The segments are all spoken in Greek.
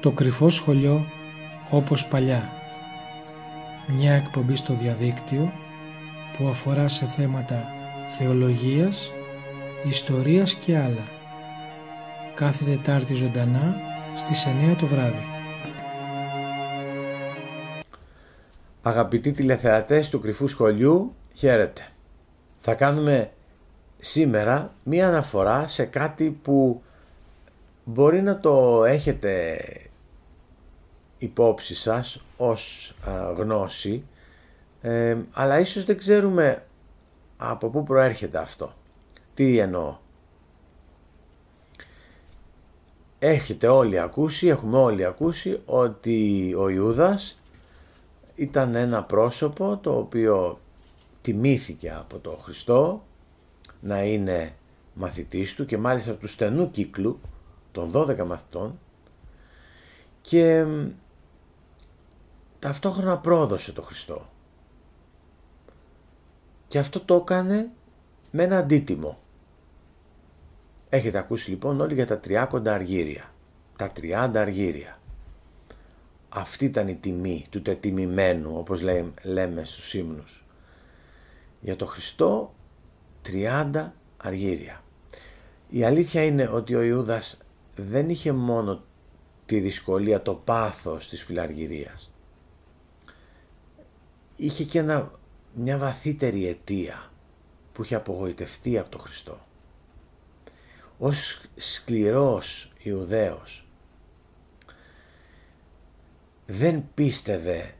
Το κρυφό σχολείο όπως παλιά. Μια εκπομπή στο διαδίκτυο που αφορά σε θέματα θεολογίας, ιστορίας και άλλα. Κάθε Τετάρτη ζωντανά στις 9 το βράδυ. Αγαπητοί τηλεθεατές του Κρυφού Σχολείου, χαίρετε. Θα κάνουμε σήμερα μία αναφορά σε κάτι που μπορεί να το έχετε υπόψη σας ως γνώση ε, αλλά ίσως δεν ξέρουμε από πού προέρχεται αυτό. Τι εννοώ. Έχετε όλοι ακούσει, έχουμε όλοι ακούσει ότι ο Ιούδας ήταν ένα πρόσωπο το οποίο τιμήθηκε από το Χριστό να είναι μαθητής του και μάλιστα του στενού κύκλου των 12 μαθητών και ταυτόχρονα πρόδωσε το Χριστό. Και αυτό το έκανε με ένα αντίτιμο. Έχετε ακούσει λοιπόν όλοι για τα 30 αργύρια. Τα 30 αργύρια. Αυτή ήταν η τιμή του τετιμημένου όπως λέμε, λέμε στους ύμνους. Για το Χριστό 30 αργύρια. Η αλήθεια είναι ότι ο Ιούδας δεν είχε μόνο τη δυσκολία, το πάθος της φιλαργυρίας. Είχε και ένα, μια βαθύτερη αιτία που είχε απογοητευτεί από τον Χριστό. Ως σκληρός Ιουδαίος δεν πίστευε,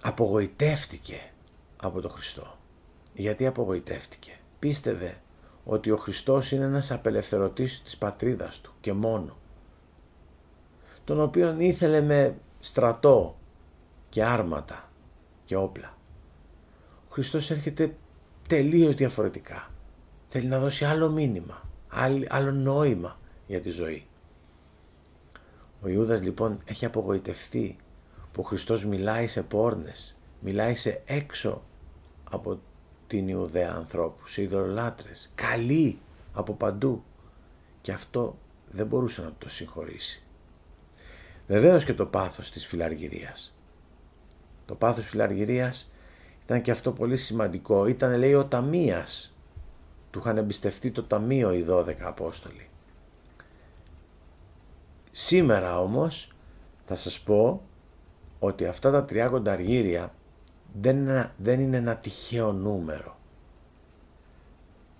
απογοητεύτηκε από τον Χριστό. Γιατί απογοητεύτηκε. Πίστευε ότι ο Χριστός είναι ένας απελευθερωτής της πατρίδας του και μόνο. Τον οποίον ήθελε με στρατό και άρματα και όπλα. Ο Χριστός έρχεται τελείως διαφορετικά. Θέλει να δώσει άλλο μήνυμα, άλλο νόημα για τη ζωή. Ο Ιούδας λοιπόν έχει απογοητευτεί που ο Χριστός μιλάει σε πόρνες, μιλάει σε έξω από την Ιουδαία ανθρώπους, σε ειδωλολάτρες, καλοί από παντού. Και αυτό δεν μπορούσε να το συγχωρήσει. Βεβαίως και το πάθος της φιλαργυρίας. Το πάθος της φιλαργυρίας ήταν και αυτό πολύ σημαντικό. Ήταν λέει ο ταμείας. Του είχαν εμπιστευτεί το ταμείο οι 12 Απόστολοι. Σήμερα όμως θα σας πω ότι αυτά τα 30 αργύρια δεν είναι, δεν είναι ένα τυχαίο νούμερο.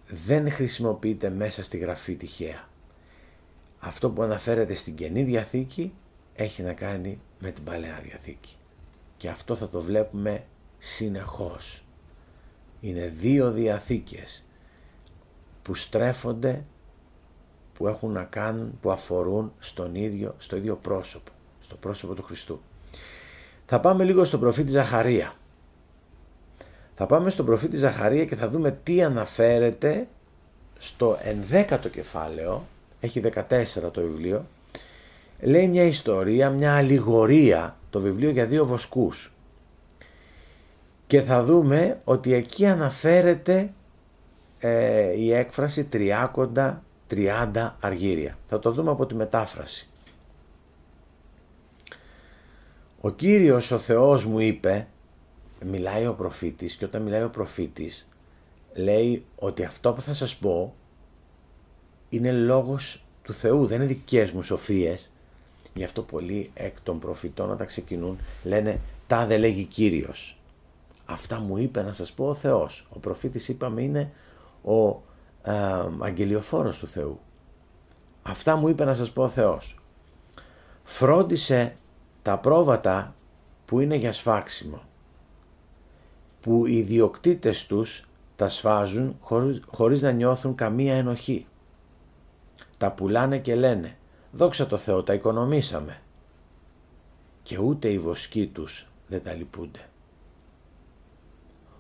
Δεν χρησιμοποιείται μέσα στη γραφή τυχαία. Αυτό που αναφέρεται στην Καινή Διαθήκη έχει να κάνει με την Παλαιά Διαθήκη. Και αυτό θα το βλέπουμε συνεχώς. Είναι δύο διαθήκες που στρέφονται, που έχουν να κάνουν, που αφορούν στον ίδιο, στο ίδιο πρόσωπο, στο πρόσωπο του Χριστού. Θα πάμε λίγο στον προφήτη Ζαχαρία. Θα πάμε στον προφήτη Ζαχαρία και θα δούμε τι αναφέρεται στο ενδέκατο κεφάλαιο, έχει 14 το βιβλίο, λέει μια ιστορία, μια αλληγορία, το βιβλίο για δύο βοσκούς. Και θα δούμε ότι εκεί αναφέρεται ε, η έκφραση 30, 30 αργύρια. Θα το δούμε από τη μετάφραση. Ο Κύριος ο Θεός μου είπε μιλάει ο προφήτης και όταν μιλάει ο προφήτης λέει ότι αυτό που θα σας πω είναι λόγος του Θεού, δεν είναι δικές μου σοφίες. Γι' αυτό πολλοί εκ των προφητών όταν ξεκινούν λένε τα δε λέγει Κύριος. Αυτά μου είπε να σας πω ο Θεός. Ο προφήτης είπαμε είναι ο ε, αγγελιοφόρος του Θεού. Αυτά μου είπε να σας πω ο Θεός. Φρόντισε τα πρόβατα που είναι για σφάξιμο που οι ιδιοκτήτες τους τα σφάζουν χωρίς, να νιώθουν καμία ενοχή. Τα πουλάνε και λένε «Δόξα το Θεό, τα οικονομήσαμε» και ούτε οι βοσκοί τους δεν τα λυπούνται.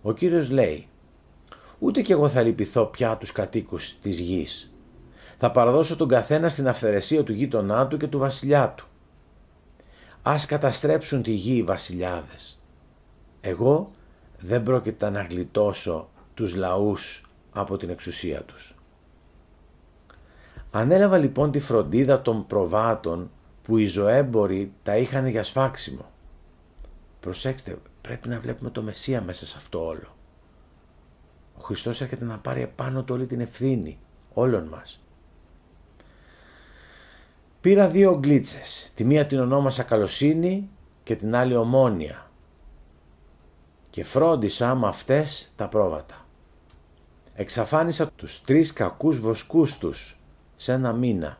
Ο Κύριος λέει «Ούτε κι εγώ θα λυπηθώ πια τους κατοίκους της γης. Θα παραδώσω τον καθένα στην αυθαιρεσία του γείτονά του και του βασιλιά του. Ας καταστρέψουν τη γη οι βασιλιάδες. Εγώ δεν πρόκειται να γλιτώσω τους λαούς από την εξουσία τους. Ανέλαβα λοιπόν τη φροντίδα των προβάτων που οι ζωέμποροι τα είχαν για σφάξιμο. Προσέξτε, πρέπει να βλέπουμε το Μεσσία μέσα σε αυτό όλο. Ο Χριστός έρχεται να πάρει επάνω του όλη την ευθύνη όλων μας. Πήρα δύο γκλίτσες. Τη μία την ονόμασα καλοσύνη και την άλλη ομόνια. Και φρόντισα με αυτές τα πρόβατα. Εξαφάνισα τους τρεις κακούς βοσκούς τους σε ένα μήνα.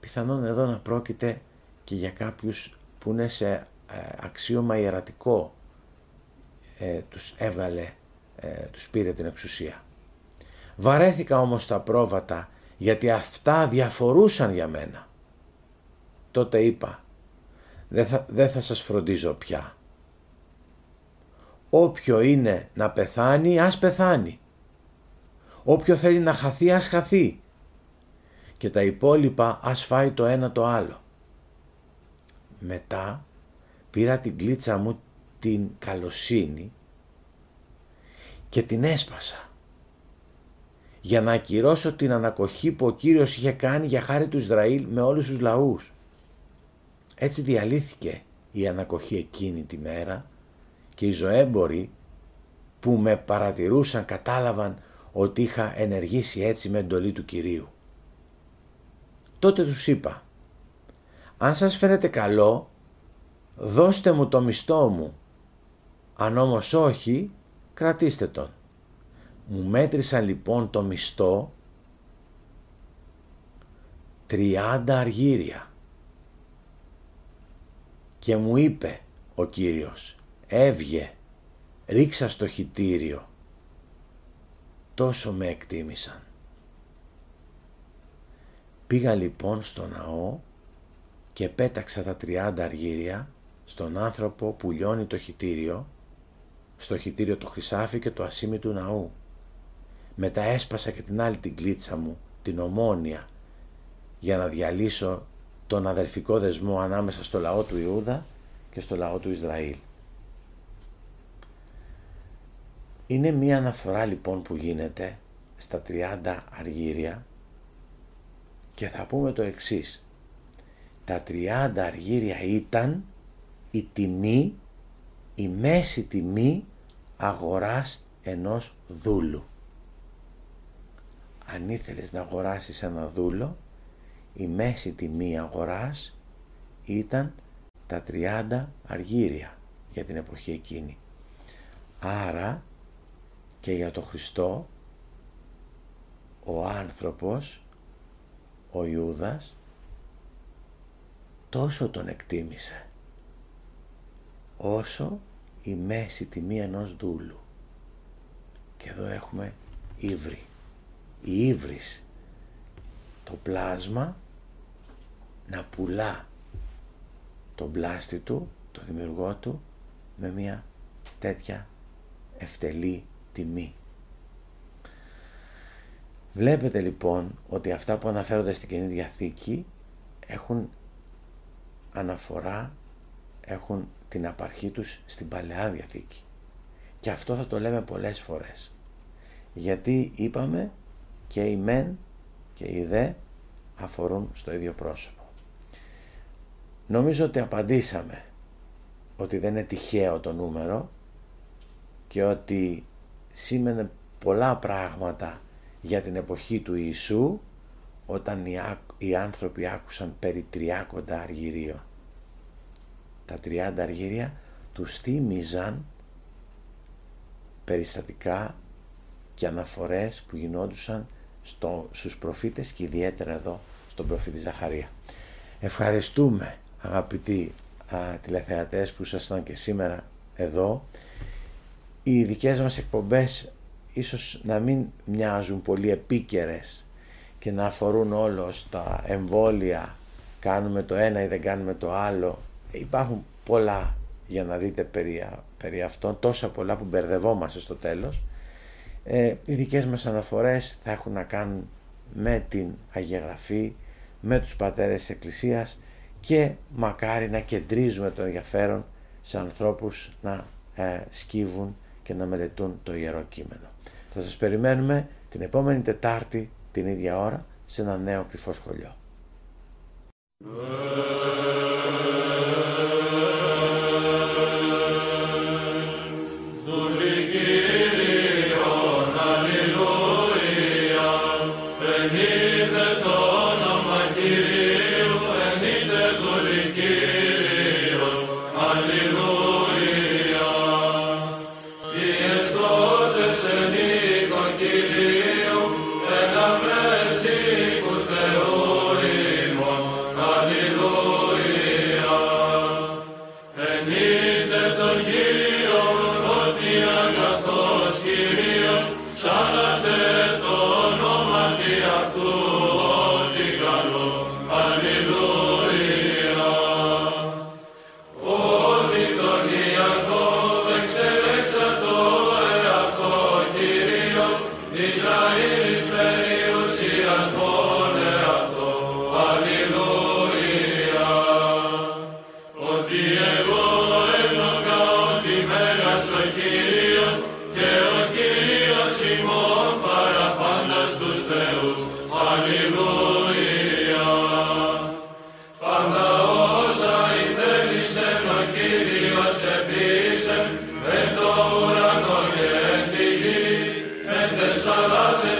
Πιθανόν εδώ να πρόκειται και για κάποιους που είναι σε ε, αξίωμα ιερατικό ε, τους έβγαλε, ε, τους πήρε την εξουσία. Βαρέθηκα όμως τα πρόβατα γιατί αυτά διαφορούσαν για μένα. Τότε είπα, δεν θα, δεν θα σας φροντίζω πια. Όποιο είναι να πεθάνει, ας πεθάνει. Όποιο θέλει να χαθεί, ας χαθεί. Και τα υπόλοιπα ας φάει το ένα το άλλο. Μετά πήρα την κλίτσα μου την καλοσύνη και την έσπασα για να ακυρώσω την ανακοχή που ο Κύριος είχε κάνει για χάρη του Ισραήλ με όλους τους λαούς. Έτσι διαλύθηκε η ανακοχή εκείνη τη μέρα και οι ζωέμποροι που με παρατηρούσαν κατάλαβαν ότι είχα ενεργήσει έτσι με εντολή του Κυρίου. Τότε τους είπα «Αν σας φαίνεται καλό, δώστε μου το μισθό μου, αν όμως όχι, κρατήστε τον». Μου μέτρησαν λοιπόν το μισθό 30 αργύρια και μου είπε ο Κύριος «Έβγε, ρίξα στο χιτήριο». Τόσο με εκτίμησαν. Πήγα λοιπόν στο ναό και πέταξα τα 30 αργύρια στον άνθρωπο που λιώνει το χιτήριο, στο χιτήριο το χρυσάφι και το ασίμι του ναού. Μετά έσπασα και την άλλη την κλίτσα μου, την ομόνια, για να διαλύσω τον αδελφικό δεσμό ανάμεσα στο λαό του Ιούδα και στο λαό του Ισραήλ. Είναι μία αναφορά λοιπόν που γίνεται στα 30 αργύρια και θα πούμε το εξής. Τα 30 αργύρια ήταν η τιμή, η μέση τιμή αγοράς ενός δούλου. Αν ήθελες να αγοράσεις ένα δούλο, η μέση τιμή αγοράς ήταν τα 30 αργύρια για την εποχή εκείνη. Άρα και για το Χριστό ο άνθρωπος, ο Ιούδας, τόσο τον εκτίμησε όσο η μέση τιμή ενός δούλου. Και εδώ έχουμε ύβρι. Η ύβρις, το πλάσμα να πουλά τον πλάστη του, το δημιουργό του, με μια τέτοια ευτελή τιμή. Βλέπετε λοιπόν ότι αυτά που αναφέρονται στην Καινή Διαθήκη έχουν αναφορά, έχουν την απαρχή τους στην Παλαιά Διαθήκη. Και αυτό θα το λέμε πολλές φορές. Γιατί είπαμε και οι μεν και οι δε αφορούν στο ίδιο πρόσωπο. Νομίζω ότι απαντήσαμε ότι δεν είναι τυχαίο το νούμερο και ότι σήμαινε πολλά πράγματα για την εποχή του Ιησού όταν οι άνθρωποι άκουσαν περί τριάκοντα αργυρίων. Τα τριάντα αργύρια τους θύμιζαν περιστατικά και αναφορές που γινόντουσαν στο, στους προφήτες και ιδιαίτερα εδώ στον προφήτη Ζαχαρία. Ευχαριστούμε αγαπητοί α, τηλεθεατές που ήσασταν και σήμερα εδώ. Οι δικές μας εκπομπές ίσως να μην μοιάζουν πολύ επίκαιρες και να αφορούν όλο στα εμβόλια κάνουμε το ένα ή δεν κάνουμε το άλλο. Υπάρχουν πολλά για να δείτε περί, περί αυτών τόσα πολλά που μπερδευόμαστε στο τέλος. Ε, οι δικές μας αναφορές θα έχουν να κάνουν με την Αγιαγραφή με τους πατέρες της Εκκλησίας και μακάρι να κεντρίζουμε το ενδιαφέρον σε ανθρώπους να ε, σκύβουν και να μελετούν το Ιερό Κείμενο. Θα σας περιμένουμε την επόμενη Τετάρτη την ίδια ώρα σε ένα νέο κρυφό σχολείο.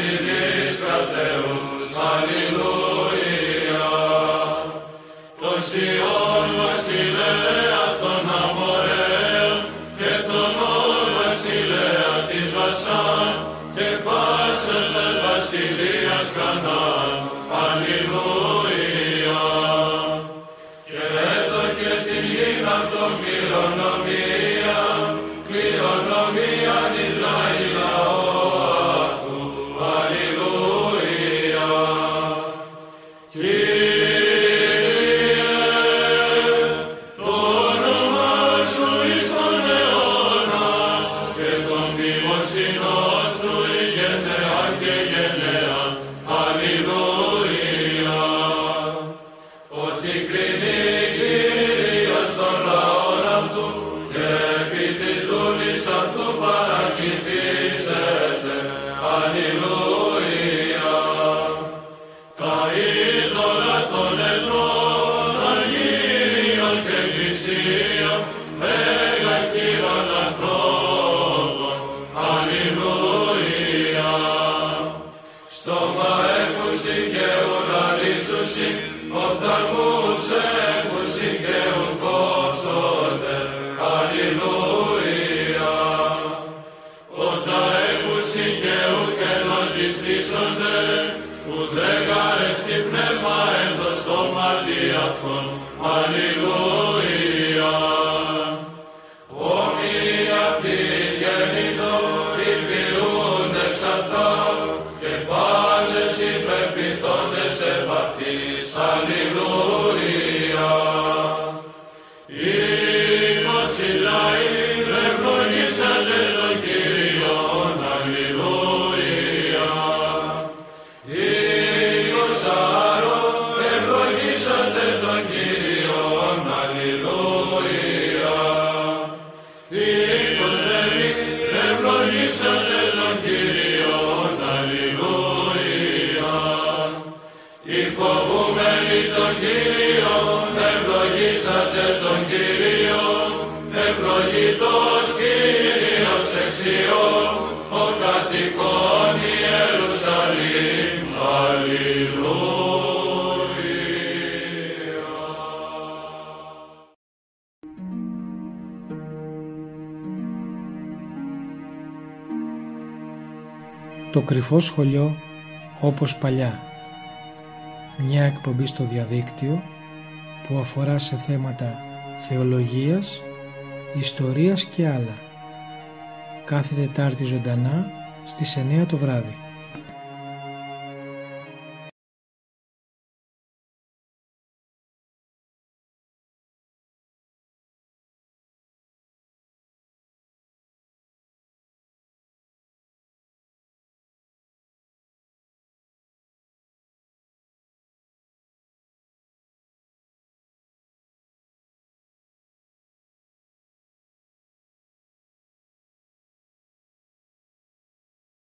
βασιλείς κρατέους, αλληλούια. Τον Σιών βασιλέα τον αμορέων και τον όν βασιλέα της βασάν και πάσε βασιλείας κανά. Iisuse, udega Το κρυφό σχολείο όπως παλιά. Μια εκπομπή στο διαδίκτυο που αφορά σε θέματα θεολογίας, ιστορίας και άλλα. Κάθε Τετάρτη ζωντανά στις 9 το βράδυ.